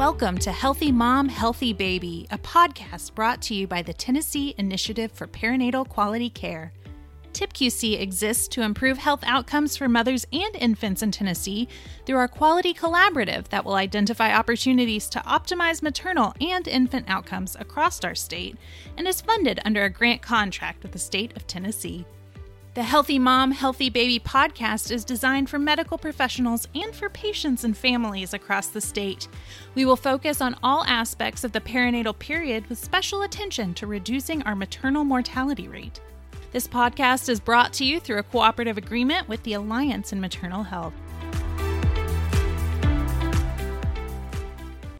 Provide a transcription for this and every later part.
Welcome to Healthy Mom, Healthy Baby, a podcast brought to you by the Tennessee Initiative for Perinatal Quality Care. TIPQC exists to improve health outcomes for mothers and infants in Tennessee through our quality collaborative that will identify opportunities to optimize maternal and infant outcomes across our state and is funded under a grant contract with the state of Tennessee. The Healthy Mom, Healthy Baby podcast is designed for medical professionals and for patients and families across the state. We will focus on all aspects of the perinatal period with special attention to reducing our maternal mortality rate. This podcast is brought to you through a cooperative agreement with the Alliance in Maternal Health.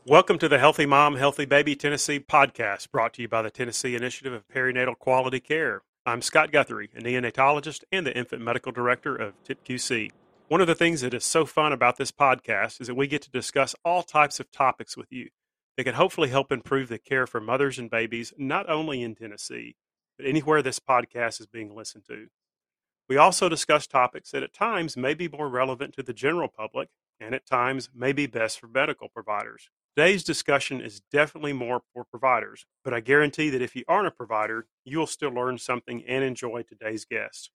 Welcome to the Healthy Mom, Healthy Baby Tennessee podcast, brought to you by the Tennessee Initiative of Perinatal Quality Care. I'm Scott Guthrie, a neonatologist and the infant medical director of TIPQC. One of the things that is so fun about this podcast is that we get to discuss all types of topics with you that can hopefully help improve the care for mothers and babies, not only in Tennessee, but anywhere this podcast is being listened to. We also discuss topics that at times may be more relevant to the general public and at times may be best for medical providers. Today's discussion is definitely more for providers, but I guarantee that if you aren't a provider, you will still learn something and enjoy today's guest.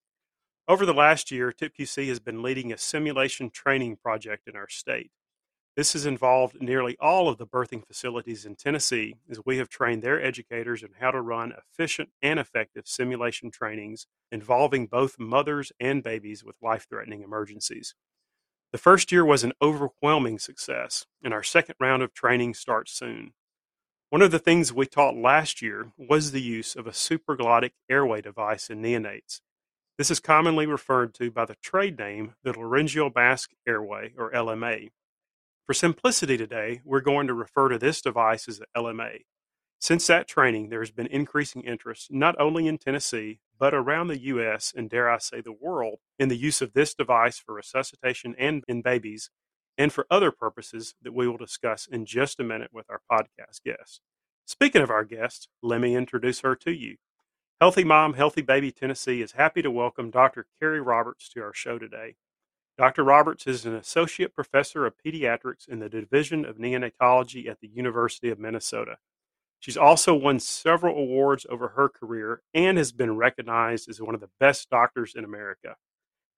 Over the last year, TIPQC has been leading a simulation training project in our state. This has involved nearly all of the birthing facilities in Tennessee as we have trained their educators in how to run efficient and effective simulation trainings involving both mothers and babies with life threatening emergencies. The first year was an overwhelming success, and our second round of training starts soon. One of the things we taught last year was the use of a supraglottic airway device in neonates. This is commonly referred to by the trade name the laryngeal mask airway, or LMA. For simplicity today, we're going to refer to this device as the LMA. Since that training, there has been increasing interest not only in Tennessee, but around the U.S. and dare I say the world in the use of this device for resuscitation and in babies and for other purposes that we will discuss in just a minute with our podcast guest. Speaking of our guest, let me introduce her to you. Healthy Mom, Healthy Baby Tennessee is happy to welcome Dr. Kari Roberts to our show today. Dr. Roberts is an associate professor of pediatrics in the Division of Neonatology at the University of Minnesota. She's also won several awards over her career and has been recognized as one of the best doctors in America.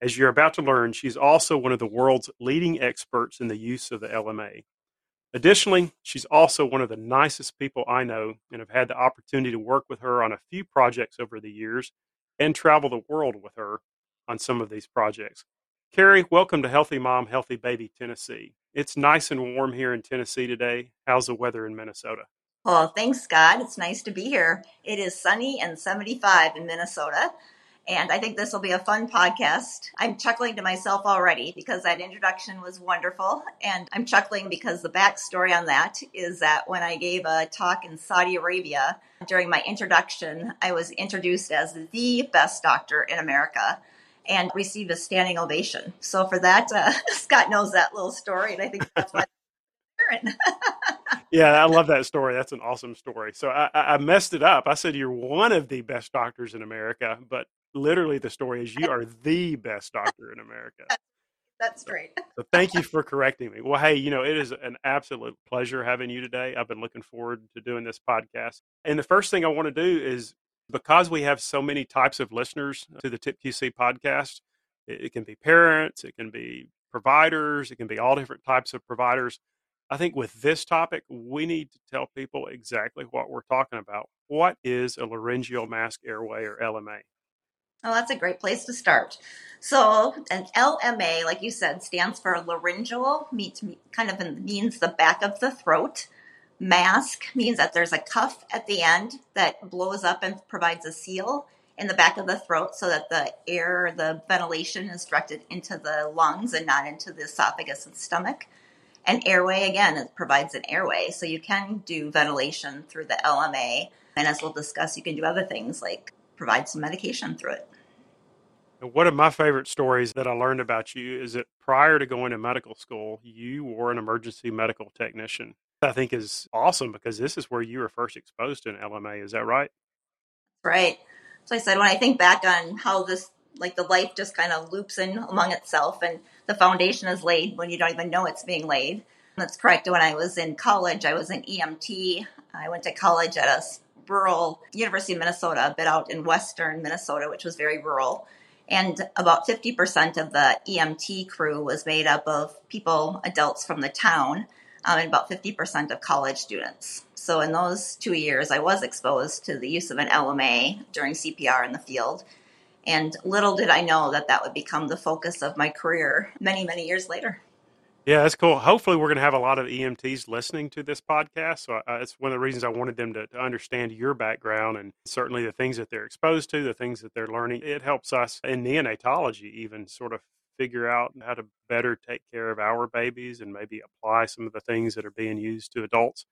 As you're about to learn, she's also one of the world's leading experts in the use of the LMA. Additionally, she's also one of the nicest people I know and have had the opportunity to work with her on a few projects over the years and travel the world with her on some of these projects. Kari, welcome to Healthy Mom, Healthy Baby, Tennessee. It's nice and warm here in Tennessee today. How's the weather in Minnesota? Well, thanks, Scott. It's nice to be here. It is sunny and 75 in Minnesota. And I think this will be a fun podcast. I'm chuckling to myself already because that introduction was wonderful. And I'm chuckling because the backstory on that is that when I gave a talk in Saudi Arabia during my introduction, I was introduced as the best doctor in America and received a standing ovation. So for that, uh, Scott knows that little story. And I think that's why. yeah, I love that story. That's an awesome story. So I, I messed it up. I said you're one of the best doctors in America, but literally the story is you are the best doctor in America. That's great. so thank you for correcting me. Well, hey, you know, it is an absolute pleasure having you today. I've been looking forward to doing this podcast. And the first thing I want to do is because we have so many types of listeners to the TIPQC podcast, it, it can be parents, it can be providers, it can be all different types of providers. I think with this topic, we need to tell people exactly what we're talking about. What is a laryngeal mask airway or LMA? Oh, that's a great place to start. So, an LMA, like you said, stands for laryngeal, means kind of means the back of the throat. Mask means that there's a cuff at the end that blows up and provides a seal in the back of the throat so that the air, the ventilation is directed into the lungs and not into the esophagus and stomach. And airway, again, it provides an airway. So you can do ventilation through the LMA. And as we'll discuss, you can do other things like provide some medication through it. One of my favorite stories that I learned about you is that prior to going to medical school, you were an emergency medical technician. I think is awesome because this is where you were first exposed to an LMA. Is that right? Right. So I said, when I think back on how this, like the life just kind of loops in among itself and the foundation is laid when you don't even know it's being laid. That's correct. When I was in college, I was an EMT. I went to college at a rural University of Minnesota, a bit out in western Minnesota, which was very rural. And about 50% of the EMT crew was made up of people, adults from the town, um, and about 50% of college students. So in those two years, I was exposed to the use of an LMA during CPR in the field. And little did I know that that would become the focus of my career many, many years later. Yeah, that's cool. Hopefully, we're going to have a lot of EMTs listening to this podcast. So uh, it's one of the reasons I wanted them to, to, understand your background and certainly the things that they're exposed to, the things that they're learning. It helps us in neonatology even sort of figure out how to better take care of our babies and maybe apply some of the things that are being used to adults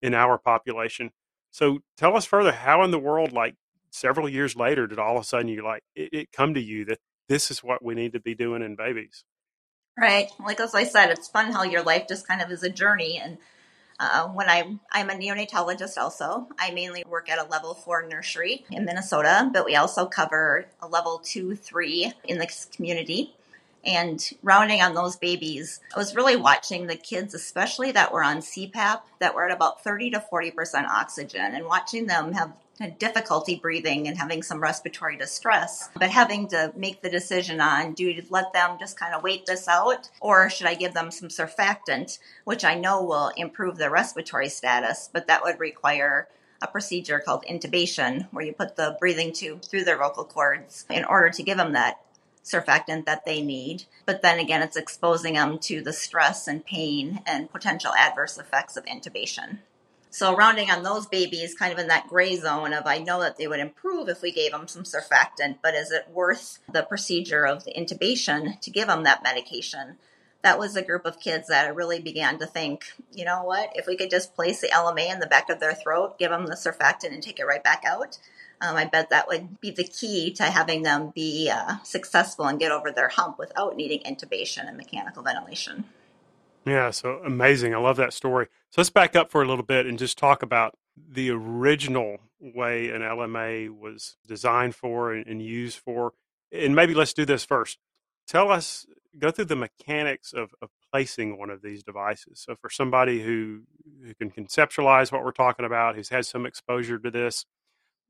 in our population. So tell us further, how in the world, like several years later, did all of a sudden you like it, it come to you that this is what we need to be doing in babies? Right. Like as I said, it's fun how your life just kind of is a journey. And uh, when I'm I'm a neonatologist also, I mainly work at a level four nursery in Minnesota, but we also cover a level two, three in the community. And rounding on those babies, I was really watching the kids, especially that were on CPAP, that were at about 30 to 40% oxygen, and watching them have difficulty breathing and having some respiratory distress, but having to make the decision on do you let them just kind of wait this out or should I give them some surfactant, which I know will improve their respiratory status, but that would require a procedure called intubation where you put the breathing tube through their vocal cords in order to give them that surfactant that they need. But then again, it's exposing them to the stress and pain and potential adverse effects of intubation. So rounding on those babies, kind of in that gray zone of I know that they would improve if we gave them some surfactant, but is it worth the procedure of the intubation to give them that medication? That was a group of kids that I really began to think, you know what, if we could just place the LMA in the back of their throat, give them the surfactant, and take it right back out, um, I bet that would be the key to having them be uh, successful and get over their hump without needing intubation and mechanical ventilation. Yeah, so amazing. I love that story. So let's back up for a little bit and just talk about the original way an LMA was designed for and, used for. And maybe let's do this first. Tell us, go through the mechanics of, of placing one of these devices. So for somebody who, who can conceptualize what we're talking about, who's had some exposure to this,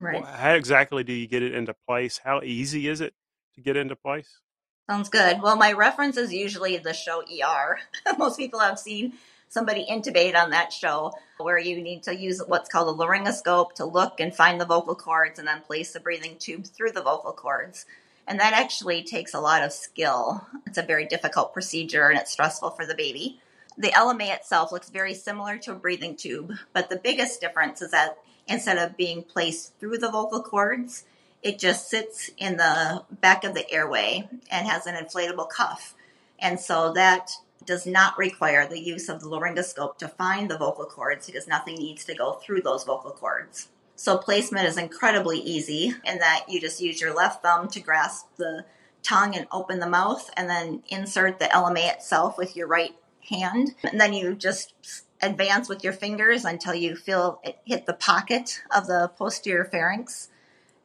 right. how exactly do you get it into place? How easy is it to get into place? Sounds good. Well, my reference is usually the show ER. Most people have seen somebody intubate on that show where you need to use what's called a laryngoscope to look and find the vocal cords and then place the breathing tube through the vocal cords. And that actually takes a lot of skill. It's a very difficult procedure and it's stressful for the baby. The LMA itself looks very similar to a breathing tube, but the biggest difference is that instead of being placed through the vocal cords, it just sits in the back of the airway and has an inflatable cuff. And so that does not require the use of the laryngoscope to find the vocal cords because nothing needs to go through those vocal cords. So placement is incredibly easy in that you just use your left thumb to grasp the tongue and open the mouth and then insert the LMA itself with your right hand. And then you just advance with your fingers until you feel it hit the pocket of the posterior pharynx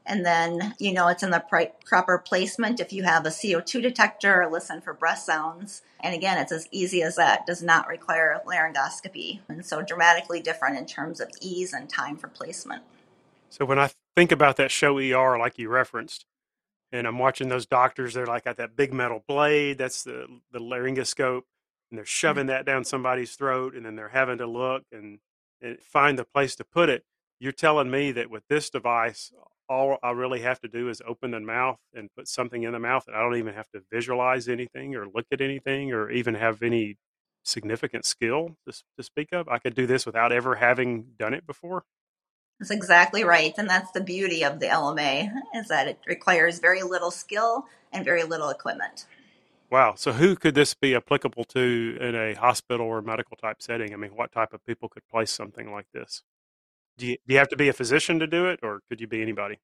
and then you know it's in the proper placement if you have a CO2 detector or listen for breath sounds. And again, it's as easy as that. Does not require laryngoscopy, and so dramatically different in terms of ease and time for placement. So when I think about that show ER, like you referenced, and I'm watching those doctors, they're like got that big metal blade. That's the the laryngoscope, and they're shoving mm-hmm. that down somebody's throat, and then they're having to look and, and find the place to put it. You're telling me that with this device, all I really have to do is open the mouth and put something in the mouth. And I don't even have to visualize anything or look at anything or even have any significant skill to, to speak of. I could do this without ever having done it before. That's exactly right. And that's the beauty of the LMA is that it requires very little skill and very little equipment. Wow. So who could this be applicable to in a hospital or medical type setting? I mean, what type of people could place something like this? Do you, do you have to be a physician to do it or could you be anybody?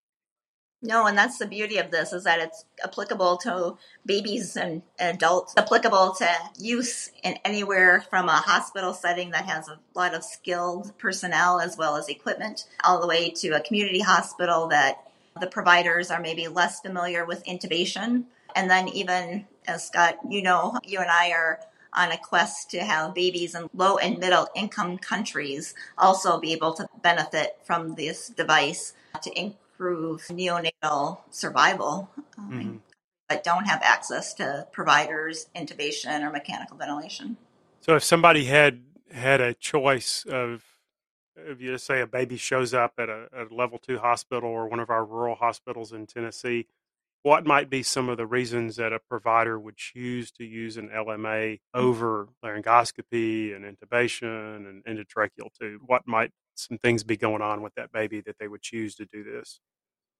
No and that's the beauty of this is that it's applicable to babies and adults applicable to use in anywhere from a hospital setting that has a lot of skilled personnel as well as equipment all the way to a community hospital that the providers are maybe less familiar with intubation. And then even as scott you know you and i are on a quest to have babies in low and middle income countries also be able to benefit from this device to improve neonatal survival um, mm-hmm. that don't have access to providers, intubation, or mechanical ventilation. So if somebody had had a choice of if you say a baby shows up at a, a, level two hospital or one of our rural hospitals in Tennessee, what might be some of the reasons that a provider would choose to use an LMA mm. over laryngoscopy and intubation and endotracheal tube? What might some things be going on with that baby that they would choose to do this?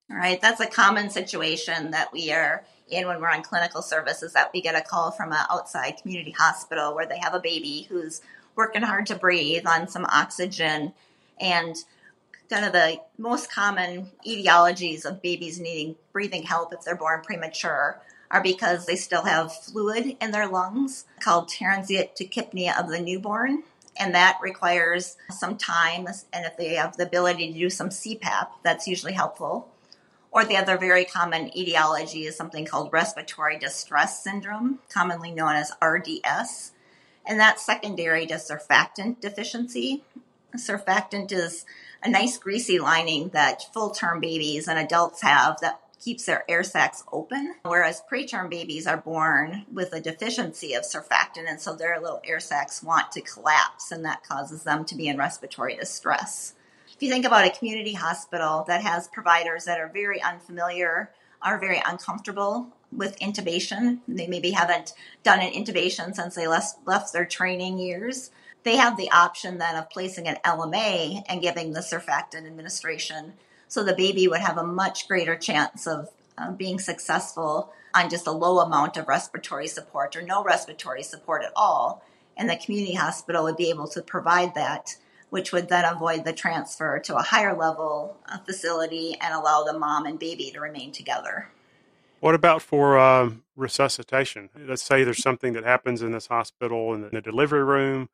All right, that's a common situation that we are in when we're on clinical services that we get a call from an outside community hospital where they have a baby who's working hard to breathe on some oxygen and kind of the most common etiologies of babies needing breathing help if they're born premature are because they still have fluid in their lungs called transient tachypnea of the newborn. And that requires some time. And if they have the ability to do some CPAP, that's usually helpful. Or the other very common etiology is something called respiratory distress syndrome, commonly known as RDS. And that's secondary to surfactant deficiency. Surfactant is a nice greasy lining that full term babies and adults have that keeps their air sacs open, whereas preterm babies are born with a deficiency of surfactant, and so their little air sacs want to collapse, and that causes them to be in respiratory distress. If you think about a community hospital that has providers that are very unfamiliar, are very uncomfortable with intubation, they maybe haven't done an intubation since they left, left their training years they have the option then of placing an LMA and giving the surfactant administration. So the baby would have a much greater chance of uh, being successful on just a low amount of respiratory support or no respiratory support at all. And the community hospital would be able to provide that, which would then avoid the transfer to a higher level uh, facility and allow the mom and baby to remain together. What about for um, resuscitation? Let's say there's something that happens in this hospital in the delivery room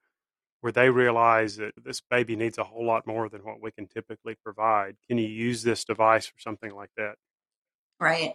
where they realize that this baby needs a whole lot more than what we can typically provide. Can you use this device for something like that? Right.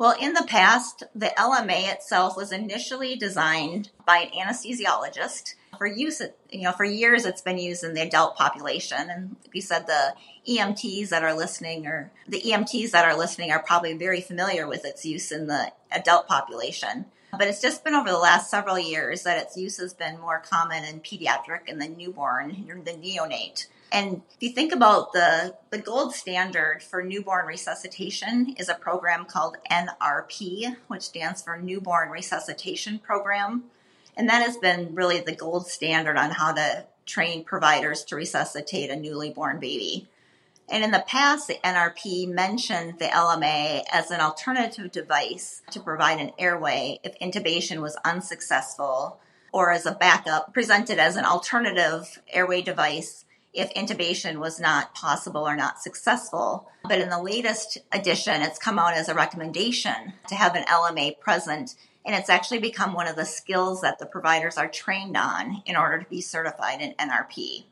Well, in the past, the LMA itself was initially designed by an anesthesiologist for use. You know, for years it's been used in the adult population, and we said the EMTs that are listening, or the EMTs that are listening, are probably very familiar with its use in the adult population. But it's just been over the last several years that its use has been more common in pediatric and the newborn, the neonate. And if you think about the, the gold standard for newborn resuscitation is a program called NRP, which stands for Newborn Resuscitation Program. And that has been really the gold standard on how to train providers to resuscitate a newly born baby. And in the past, the NRP mentioned the LMA as an alternative device to provide an airway if intubation was unsuccessful, or as a backup presented as an alternative airway device if intubation was not possible or not successful. But in the latest edition, it's come out as a recommendation to have an LMA present. And it's actually become one of the skills that the providers are trained on in order to be certified in NRP.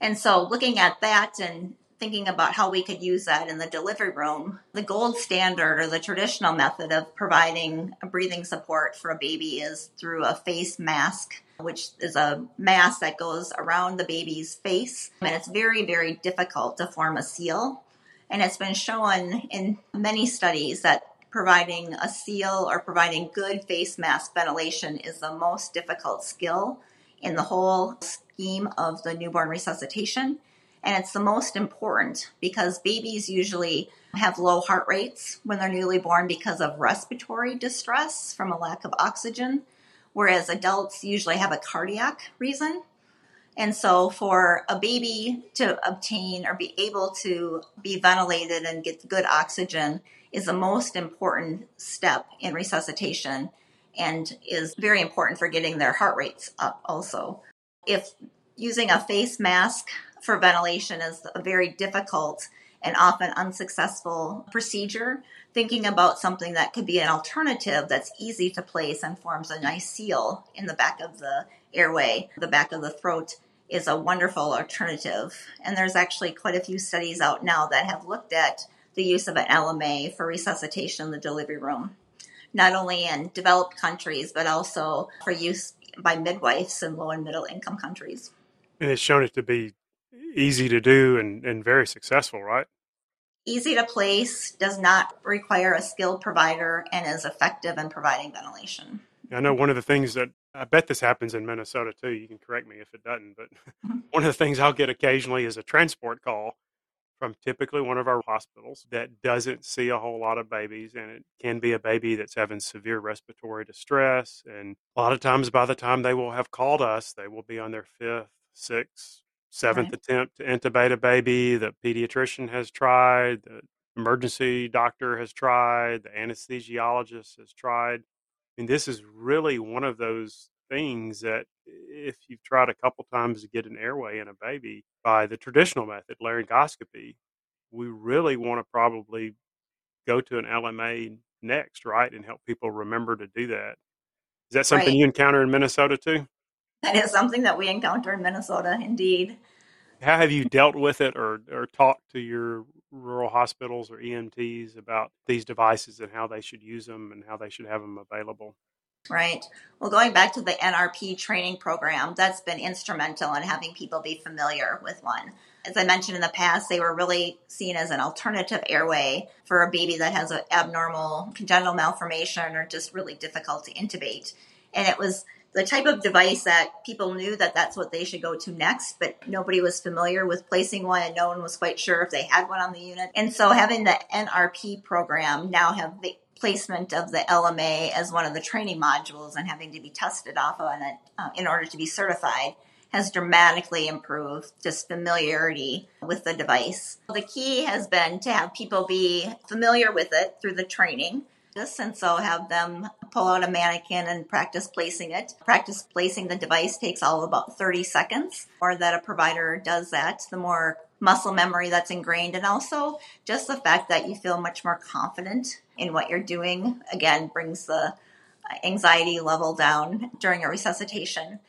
And so, looking at that and thinking about how we could use that in the delivery room, the gold standard or the traditional method of providing breathing support for a baby is through a face mask, which is a mask that goes around the baby's face. And it's very, very difficult to form a seal. And it's been shown in many studies that providing a seal or providing good face mask ventilation is the most difficult skill in the whole scheme of the newborn resuscitation. And it's the most important because babies usually have low heart rates when they're newly born because of respiratory distress from a lack of oxygen, whereas adults usually have a cardiac reason. And so, for a baby to obtain or be able to be ventilated and get good oxygen is the most important step in resuscitation and is very important for getting their heart rates up also. If using a face mask for ventilation is a very difficult and often unsuccessful procedure. Thinking about something that could be an alternative that's easy to place and forms a nice seal in the back of the airway, the back of the throat, is a wonderful alternative. And there's actually quite a few studies out now that have looked at the use of an LMA for resuscitation in the delivery room, not only in developed countries, but also for use by midwives in low and middle income countries. And it's shown it to be easy to do and, and very successful, right? Easy to place, does not require a skilled provider, and is effective in providing ventilation. I know one of the things that I bet this happens in Minnesota too. You can correct me if it doesn't, but mm-hmm. one of the things I'll get occasionally is a transport call from typically one of our hospitals that doesn't see a whole lot of babies and it can be a baby that's having severe respiratory distress and a lot of times by the time they will have called us they will be on their fifth sixth seventh right. attempt to intubate a baby the pediatrician has tried the emergency doctor has tried the anesthesiologist has tried and this is really one of those things that if you've tried a couple times to get an airway in a baby by the traditional method, laryngoscopy, we really want to probably go to an LMA next, right? And help people remember to do that. Is that something right. you encounter in Minnesota too? That is something that we encounter in Minnesota, indeed. How have you dealt with it or, or talked to your rural hospitals or EMTs about these devices and how they should use them and how they should have them available? Right. Well, going back to the NRP training program, that's been instrumental in having people be familiar with one. As I mentioned in the past, they were really seen as an alternative airway for a baby that has an abnormal congenital malformation or just really difficult to intubate. And it was the type of device that people knew that that's what they should go to next, but nobody was familiar with placing one and no one was quite sure if they had one on the unit. And so having the NRP program now have the placement of the LMA as one of the training modules and having to be tested off on it uh, in order to be certified has dramatically improved just familiarity with the device. The key has been to have people be familiar with it through the training. And so have them pull out a mannequin and practice placing it. Practice placing the device takes all about 30 seconds, or that a provider does that. The more muscle memory that's ingrained, and also just the fact that you feel much more confident in what you're doing, again, brings the anxiety level down during a resuscitation.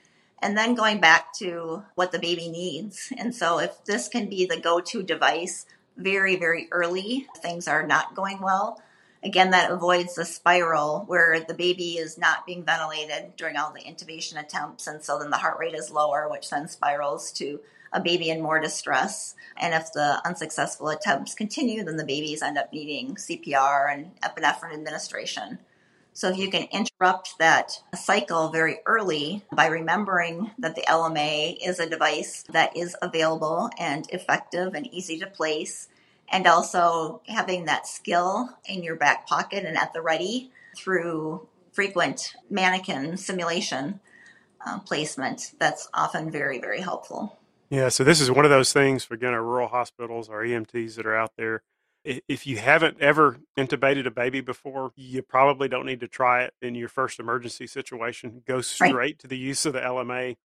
And then going back to what the baby needs. And so, if this can be the go to device very, very early, things are not going well. Again, that avoids the spiral where the baby is not being ventilated during all the intubation attempts. And so then the heart rate is lower, which then spirals to a baby in more distress. And if the unsuccessful attempts continue, then the babies end up needing CPR and epinephrine administration. So if you can interrupt that cycle very early by remembering that the LMA is a device that is available and effective and easy to place, and also having that skill in your back pocket and at the ready through frequent mannequin simulation uh, placement, that's often very, very helpful. Yeah, so this is one of those things for again our rural hospitals, our EMTs that are out there. If you haven't ever intubated a baby before, you probably don't need to try it in your first emergency situation. Go straight right. to the use of the LMA.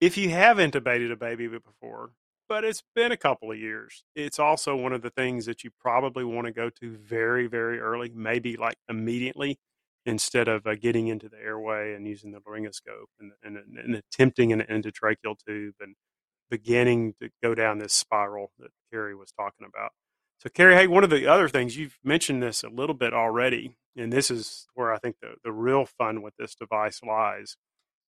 If you have intubated a baby before, but it's been a couple of years, it's also one of the things that you probably want to go to very, very early, maybe like immediately, instead of uh, getting into the airway and using the laryngoscope and, and, and attempting an endotracheal tube and beginning to go down this spiral that Kari was talking about. So, Kari, hey, one of the other things you've mentioned this a little bit already, and this is where I think the, the real fun with this device lies,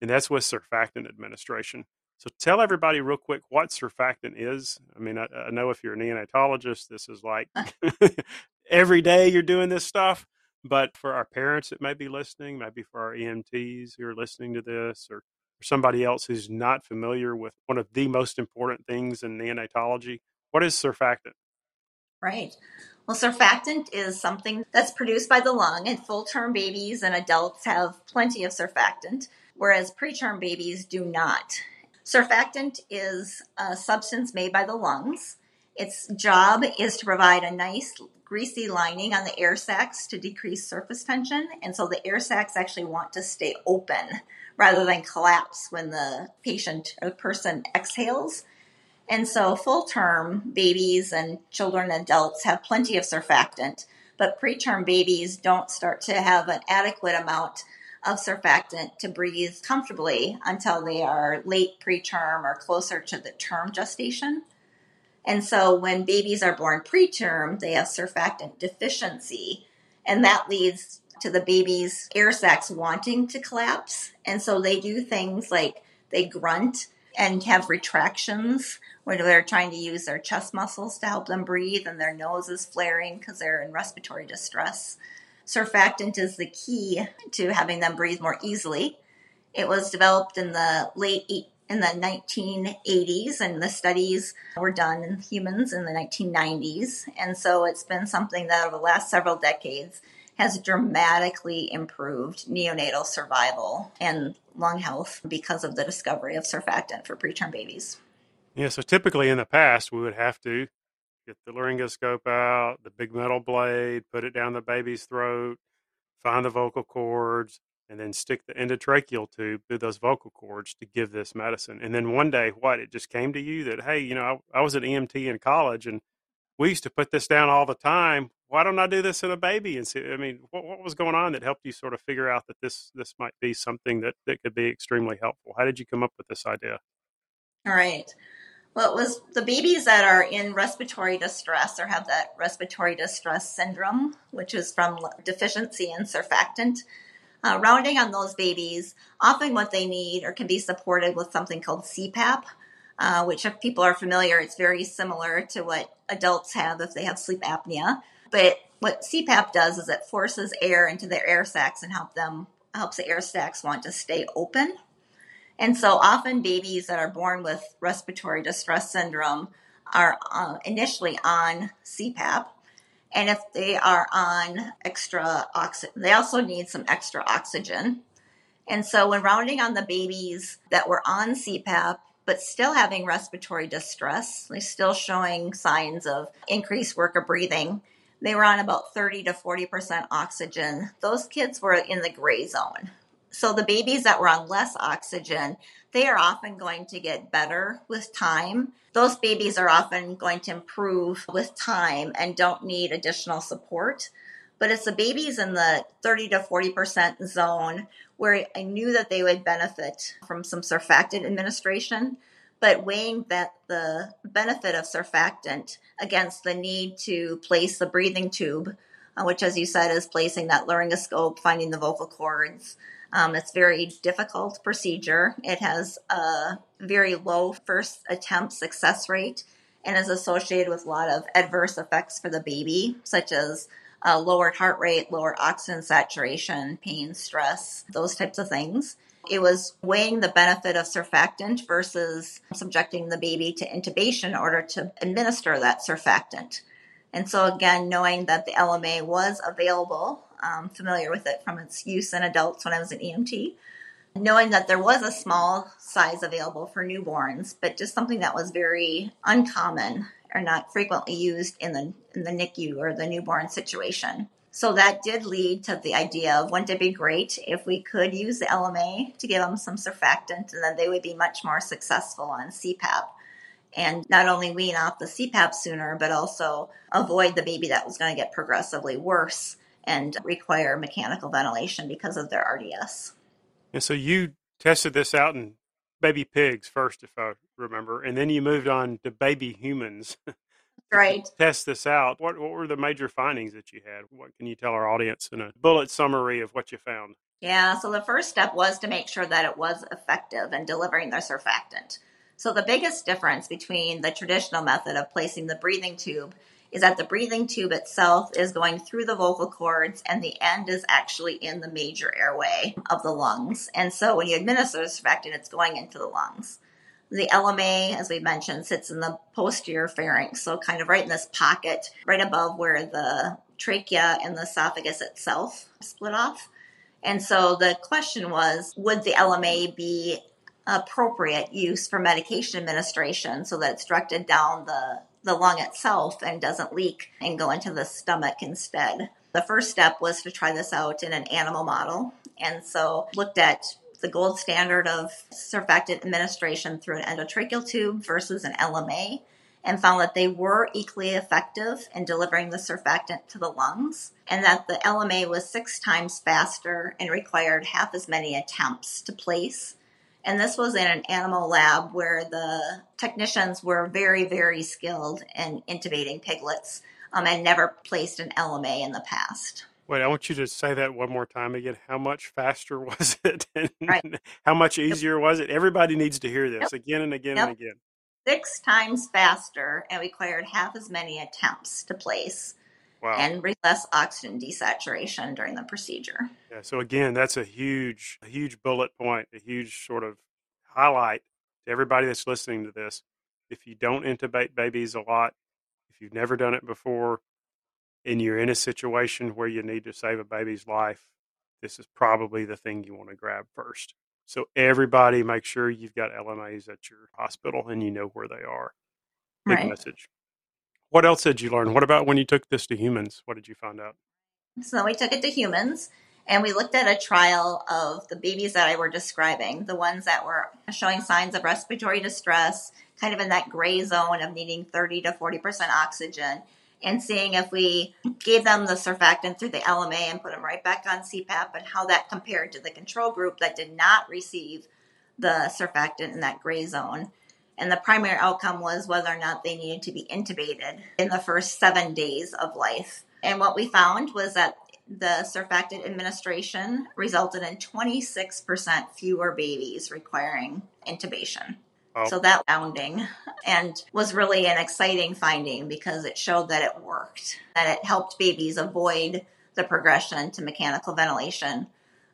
and that's with surfactant administration. So, tell everybody real quick what surfactant is. I mean, I, I know if you're a neonatologist, this is like uh. every day you're doing this stuff. But for our parents that may be listening, maybe for our EMTs who are listening to this, or for somebody else who's not familiar with one of the most important things in neonatology, what is surfactant? Right. Well, surfactant is something that's produced by the lung, and full term babies and adults have plenty of surfactant, whereas preterm babies do not. Surfactant is a substance made by the lungs. Its job is to provide a nice greasy lining on the air sacs to decrease surface tension, and so the air sacs actually want to stay open rather than collapse when the patient or person exhales. And so, full term babies and children and adults have plenty of surfactant, but preterm babies don't start to have an adequate amount of surfactant to breathe comfortably until they are late preterm or closer to the term gestation. And so, when babies are born preterm, they have surfactant deficiency And that leads to the baby's air sacs wanting to collapse. And so they do things like they grunt and have retractions where they're trying to use their chest muscles to help them breathe and their nose is flaring because they're in respiratory distress. Surfactant is the key to having them breathe more easily. It was developed in the late in the 1980s, and the studies were done in humans in the 1990s. And so it's been something that over the last several decades has dramatically improved neonatal survival and lung health because of the discovery of surfactant for preterm babies. Yeah, so typically in the past, we would have to get the laryngoscope out, the big metal blade, put it down the baby's throat, find the vocal cords, and then stick the endotracheal tube through those vocal cords to give this medicine. And then one day, what, it just came to you that, hey, you know, I, I was an EMT in college and we used to put this down all the time. Why don't I do this in a baby? And see, I mean, what, what was going on that helped you sort of figure out that this this might be something that, that could be extremely helpful? How did you come up with this idea? All right. Well, it was the babies that are in respiratory distress or have that respiratory distress syndrome, which is from deficiency in surfactant. Uh, rounding on those babies, often what they need or can be supported with something called CPAP, uh, which, if people are familiar, it's very similar to what adults have if they have sleep apnea. But what CPAP does is it forces air into their air sacs and help them helps the air sacs want to stay open and so often babies that are born with respiratory distress syndrome are uh, initially on CPAP. And if they are on extra oxygen, they also need some extra oxygen. And so when rounding on the babies that were on CPAP, but still having respiratory distress, they're still showing signs of increased work of breathing. They were on about 30 to 40% oxygen. Those kids were in the gray zone. So the babies that were on less oxygen, they are often going to get better with time. Those babies are often going to improve with time and don't need additional support. But it's the babies in the 30 to 40% zone where I knew that they would benefit from some surfactant administration, but weighing that the benefit of surfactant against the need to place the breathing tube, uh, which, as you said, is placing that laryngoscope, finding the vocal cords, um, it's a very difficult procedure. It has a very low first attempt success rate and is associated with a lot of adverse effects for the baby, such as uh, lowered heart rate, lower oxygen saturation, pain, stress, those types of things. It was weighing the benefit of surfactant versus subjecting the baby to intubation in order to administer that surfactant. And so, again, knowing that the LMA was available um, familiar with it from its use in adults when I was an EMT. Knowing that there was a small size available for newborns, but just something that was very uncommon or not frequently used in the in the NICU or the newborn situation. So that did lead to the idea of wouldn't it be great if we could use the LMA to give them some surfactant and then they would be much more successful on CPAP and not only wean off the CPAP sooner, but also avoid the baby that was going to get progressively worse and require mechanical ventilation because of their RDS. And so you tested this out in baby pigs first, if I remember, and then you moved on to baby humans. right. Test this out. What what were the major findings that you had? What can you tell our audience in a bullet summary of what you found? Yeah, so the first step was to make sure that it was effective in delivering the surfactant. So the biggest difference between the traditional method of placing the breathing tube is that the breathing tube itself is going through the vocal cords and the end is actually in the major airway of the lungs. And so when you administer the surfactant, it's going into the lungs. The LMA, as we mentioned, sits in the posterior pharynx, so kind of right in this pocket, right above where the trachea and the esophagus itself split off. And so the question was would the LMA be appropriate use for medication administration so that it's directed down the the lung itself and doesn't leak and go into the stomach instead. The first step was to try this out in an animal model. And so looked at the gold standard of surfactant administration through an endotracheal tube versus an LMA and found that they were equally effective in delivering the surfactant to the lungs and that the LMA was six times faster and required half as many attempts to place and this was in an animal lab where the technicians were very, very skilled in intubating piglets um, and never placed an LMA in the past. Wait, I want you to say that one more time again. How much faster was it? And Right. how much easier was it? Everybody needs to hear this Yep. again and again Yep. and again. Six times faster and required half as many attempts to place Wow. and less oxygen desaturation during the procedure. Yeah, so again, that's a huge, a huge bullet point, a huge sort of highlight to everybody that's listening to this. If you don't intubate babies a lot, if you've never done it before, and you're in a situation where you need to save a baby's life, this is probably the thing you want to grab first. So everybody, make sure you've got LMAs at your hospital and you know where they are. Big Right. message. What else did you learn? What about when you took this to humans? What did you find out? So we took it to humans and we looked at a trial of the babies that I were describing, the ones that were showing signs of respiratory distress, kind of in that gray zone of needing 30 to 40% oxygen, and seeing if we gave them the surfactant through the LMA and put them right back on CPAP and how that compared to the control group that did not receive the surfactant in that gray zone. And the primary outcome was whether or not they needed to be intubated in the first seven days of life. And what we found was that the surfactant administration resulted in 26% fewer babies requiring intubation. Oh. So that founding and was really an exciting finding because it showed that it worked, that it helped babies avoid the progression to mechanical ventilation,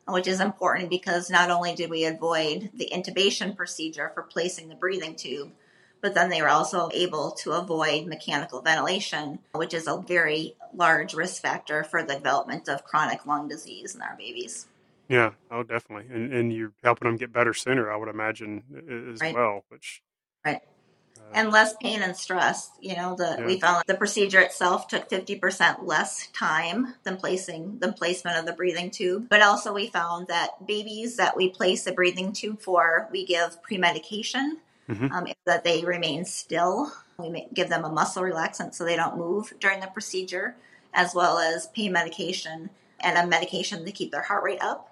which is important because not only did we avoid the intubation procedure for placing the breathing tube, but then they were also able to avoid mechanical ventilation, which is a very large risk factor for the development of chronic lung disease in our babies. Yeah, oh, definitely. And and you're helping them get better sooner, I would imagine, as Right. well. Which Right. And less pain and stress. You know, the Yeah. we found the procedure itself took fifty percent less time than placing the placement of the breathing tube. But also, we found that babies that we place the breathing tube for, we give pre medication Mhm. um, that they remain still. We give them a muscle relaxant so they don't move during the procedure, as well as pain medication and a medication to keep their heart rate up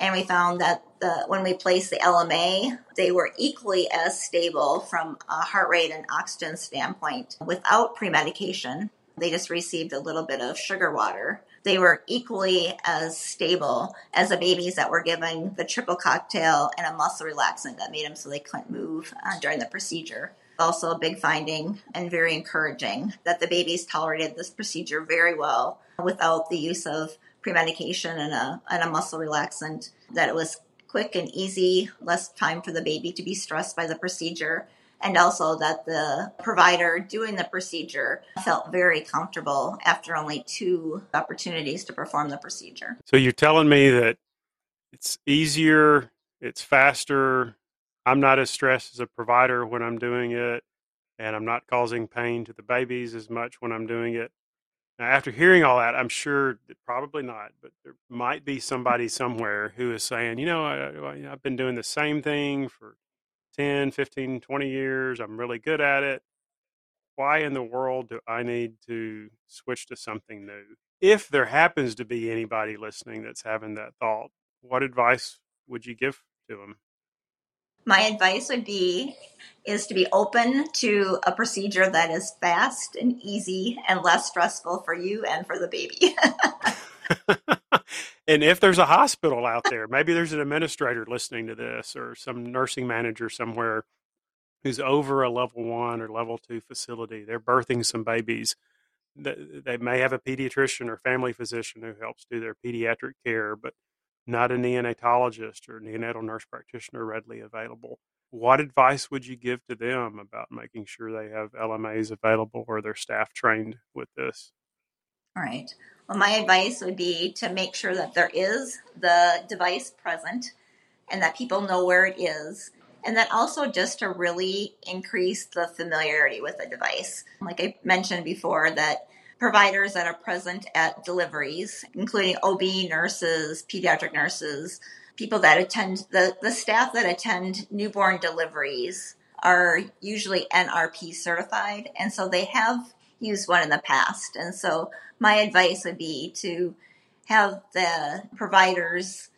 and we found that the, when we placed the LMA, they were equally as stable from a heart rate and oxygen standpoint without pre-medication. They just received a little bit of sugar water. They were equally as stable as the babies that were given the triple cocktail and a muscle relaxant that made them so they couldn't move uh, during the procedure. Also, a big finding and very encouraging that the babies tolerated this procedure very well without the use of pre-medication and a, and a muscle relaxant, that it was quick and easy, less time for the baby to be stressed by the procedure, and also that the provider doing the procedure felt very comfortable after only two opportunities to perform the procedure. so you're telling me that it's easier, it's faster. I'm not as stressed as a provider when I'm doing it, and I'm not causing pain to the babies as much when I'm doing it. Now, after hearing all that, I'm sure that probably not, but there might be somebody somewhere who is saying, you know, I, I've been doing the same thing for 10, 15, 20 years. I'm really good at it. Why in the world do I need to switch to something new? If there happens to be anybody listening that's having that thought, what advice would you give to them? My advice would be is to be open to a procedure that is fast and easy and less stressful for you and for the baby. and if there's a hospital out there, maybe there's an administrator listening to this or some nursing manager somewhere who's over a level one or level two facility. They're birthing some babies. They may have a pediatrician or family physician who helps do their pediatric care, but not a neonatologist or neonatal nurse practitioner readily available. What advice would you give to them about making sure they have LMAs available or their staff trained with this? All right. Well, my advice would be to make sure that there is the device present and that people know where it is. And then also just to really increase the familiarity with the device. Like I mentioned before, that providers that are present at deliveries, including OB nurses, pediatric nurses, people that attend, the, the staff that attend newborn deliveries are usually NRP certified. And so they have used one in the past. And so my advice would be to have the providers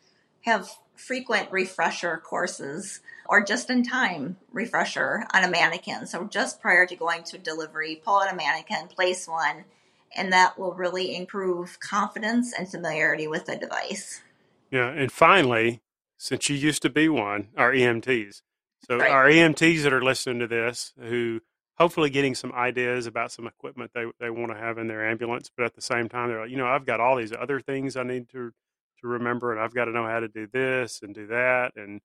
have frequent refresher courses or just in time refresher on a mannequin. So just prior to going to delivery, pull out a mannequin, place one, and that will really improve confidence and familiarity with the device. Yeah, and finally, since you used to be one, our EMTs. So Right. our EMTs that are listening to this, who hopefully getting some ideas about some equipment they they want to have in their ambulance, but at the same time they're like, you know, I've got all these other things I need to to remember, and I've got to know how to do this and do that, and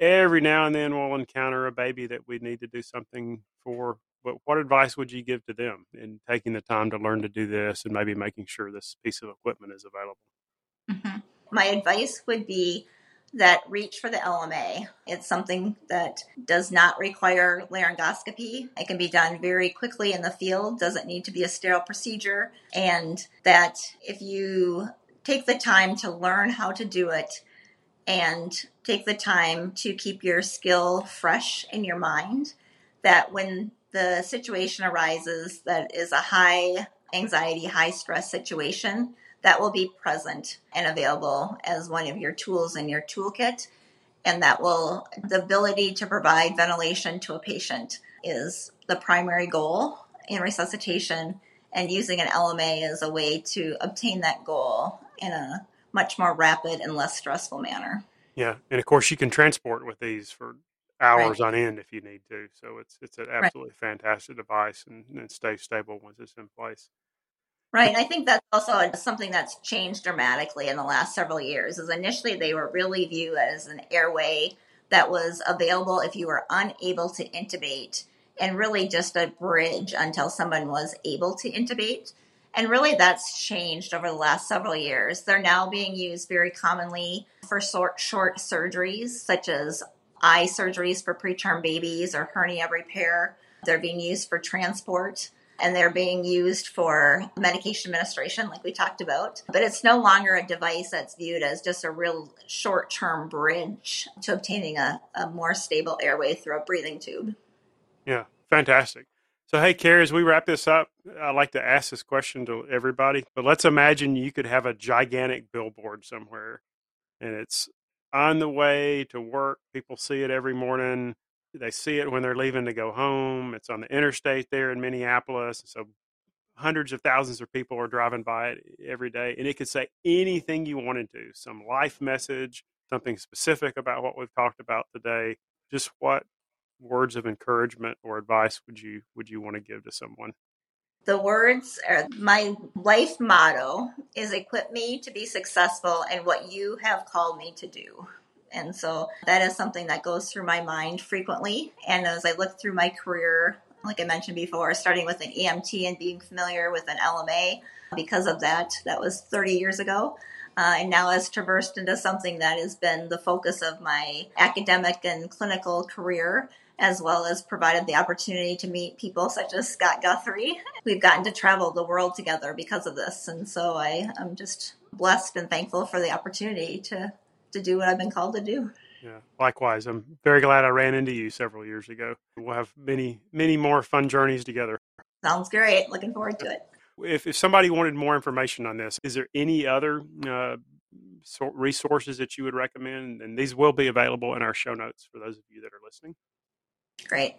every now and then we'll encounter a baby that we need to do something for. But what advice would you give to them in taking the time to learn to do this and maybe making sure this piece of equipment is available? Mhm. My advice would be that reach for the LMA. It's something that does not require laryngoscopy. It can be done very quickly in the field, doesn't need to be a sterile procedure, and that if you take the time to learn how to do it and take the time to keep your skill fresh in your mind, that when the situation arises that is a high anxiety, high stress situation, that will be present and available as one of your tools in your toolkit. And that will, the ability to provide ventilation to a patient is the primary goal in resuscitation. And using an LMA is a way to obtain that goal in a much more rapid and less stressful manner. Yeah, and of course you can transport with these for hours on end if you need to. So it's it's an absolutely fantastic device and, and stays stable once it's in place. Right. And I think that's also something that's changed dramatically in the last several years. Is initially they were really viewed as an airway that was available if you were unable to intubate and really just a bridge until someone was able to intubate. And really that's changed over the last several years. They're now being used very commonly for short, short surgeries such as eye surgeries for preterm babies or hernia repair. They're being used for transport and they're being used for medication administration, like we talked about. But it's no longer a device that's viewed as just a real short term bridge to obtaining a, a more stable airway through a breathing tube. Yeah, fantastic. So hey, Kari, as we wrap this up, I'd like to ask this question to everybody. But let's imagine you could have a gigantic billboard somewhere, and it's on the way to work. People see it every morning. They see it when they're leaving to go home. It's on the interstate there in Minneapolis. So hundreds of thousands of people are driving by it every day. And it could say anything you wanted to some life message, something specific about what we've talked about today. Just what words of encouragement or advice would you would you want to give to someone? The words are my life motto is equip me to be successful in what you have called me to do. And so that is something that goes through my mind frequently. And as I look through my career, like I mentioned before, starting with an EMT and being familiar with an LMA, because of that, that was 30 years ago. Uh, and now has traversed into something that has been the focus of my academic and clinical career, as well as provided the opportunity to meet people such as Scott Guthrie. We've gotten to travel the world together because of this. And so I, I'm just blessed and thankful for the opportunity to to do what I've been called to do. Yeah, likewise. I'm very glad I ran into you several years ago. We'll have many, many more fun journeys together. Sounds great. Looking forward to it. If, if somebody wanted more information on this, is there any other uh, resources that you would recommend? And these will be available in our show notes for those of you that are listening. Great.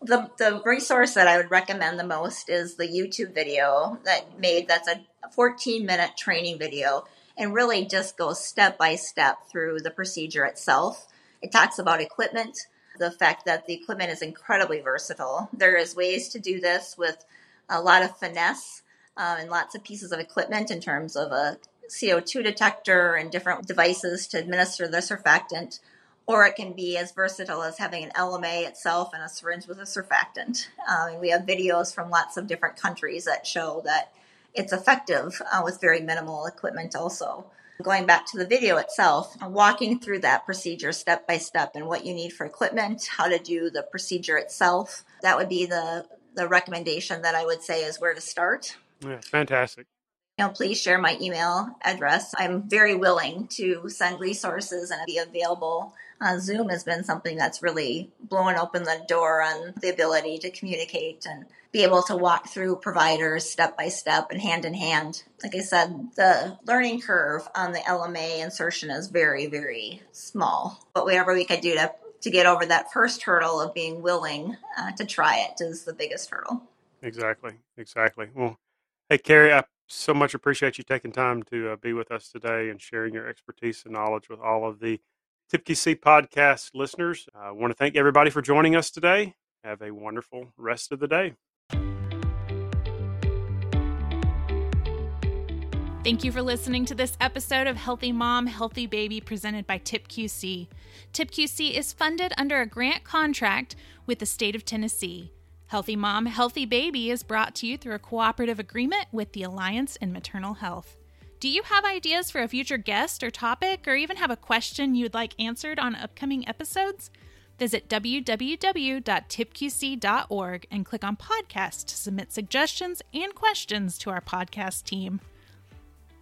The, the resource that I would recommend the most is the YouTube video that made that's a 14 minute training video and really just goes step by step through the procedure itself. It talks about equipment, the fact that the equipment is incredibly versatile. There is ways to do this with a lot of finesse um, and lots of pieces of equipment in terms of a CO2 detector and different devices to administer the surfactant. Or it can be as versatile as having an LMA itself and a syringe with a surfactant. Um, we have videos from lots of different countries that show that it's effective uh, with very minimal equipment also. Going back to the video itself, walking through that procedure step by step and what you need for equipment, how to do the procedure itself, that would be the, the recommendation that I would say is where to start. Yeah, fantastic. You know, please share my email address. I'm very willing to send resources and be available. Uh, Zoom has been something that's really blown open the door on the ability to communicate and be able to walk through providers step by step and hand in hand. Like I said, the learning curve on the LMA insertion is very, very small. But whatever we could do to, to get over that first hurdle of being willing uh, to try it is the biggest hurdle. Exactly. Exactly. Well, Hey, Kari, I so much appreciate you taking time to uh, be with us today and sharing your expertise and knowledge with all of the TIPQC podcast listeners. Uh, I want to thank everybody for joining us today. Have a wonderful rest of the day. Thank you for listening to this episode of Healthy Mom, Healthy Baby presented by TIPQC. TIPQC is funded under a grant contract with the state of Tennessee. Healthy Mom, Healthy Baby is brought to you through a cooperative agreement with the Alliance in Maternal Health. Do you have ideas for a future guest or topic, or even have a question you'd like answered on upcoming episodes? Visit www.tipqc.org and click on podcast to submit suggestions and questions to our podcast team.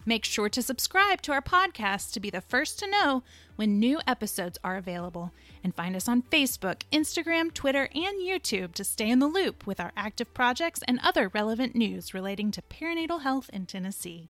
Make sure to subscribe to our podcast to be the first to know when new episodes are available. And find us on Facebook, Instagram, Twitter, and YouTube to stay in the loop with our active projects and other relevant news relating to perinatal health in Tennessee.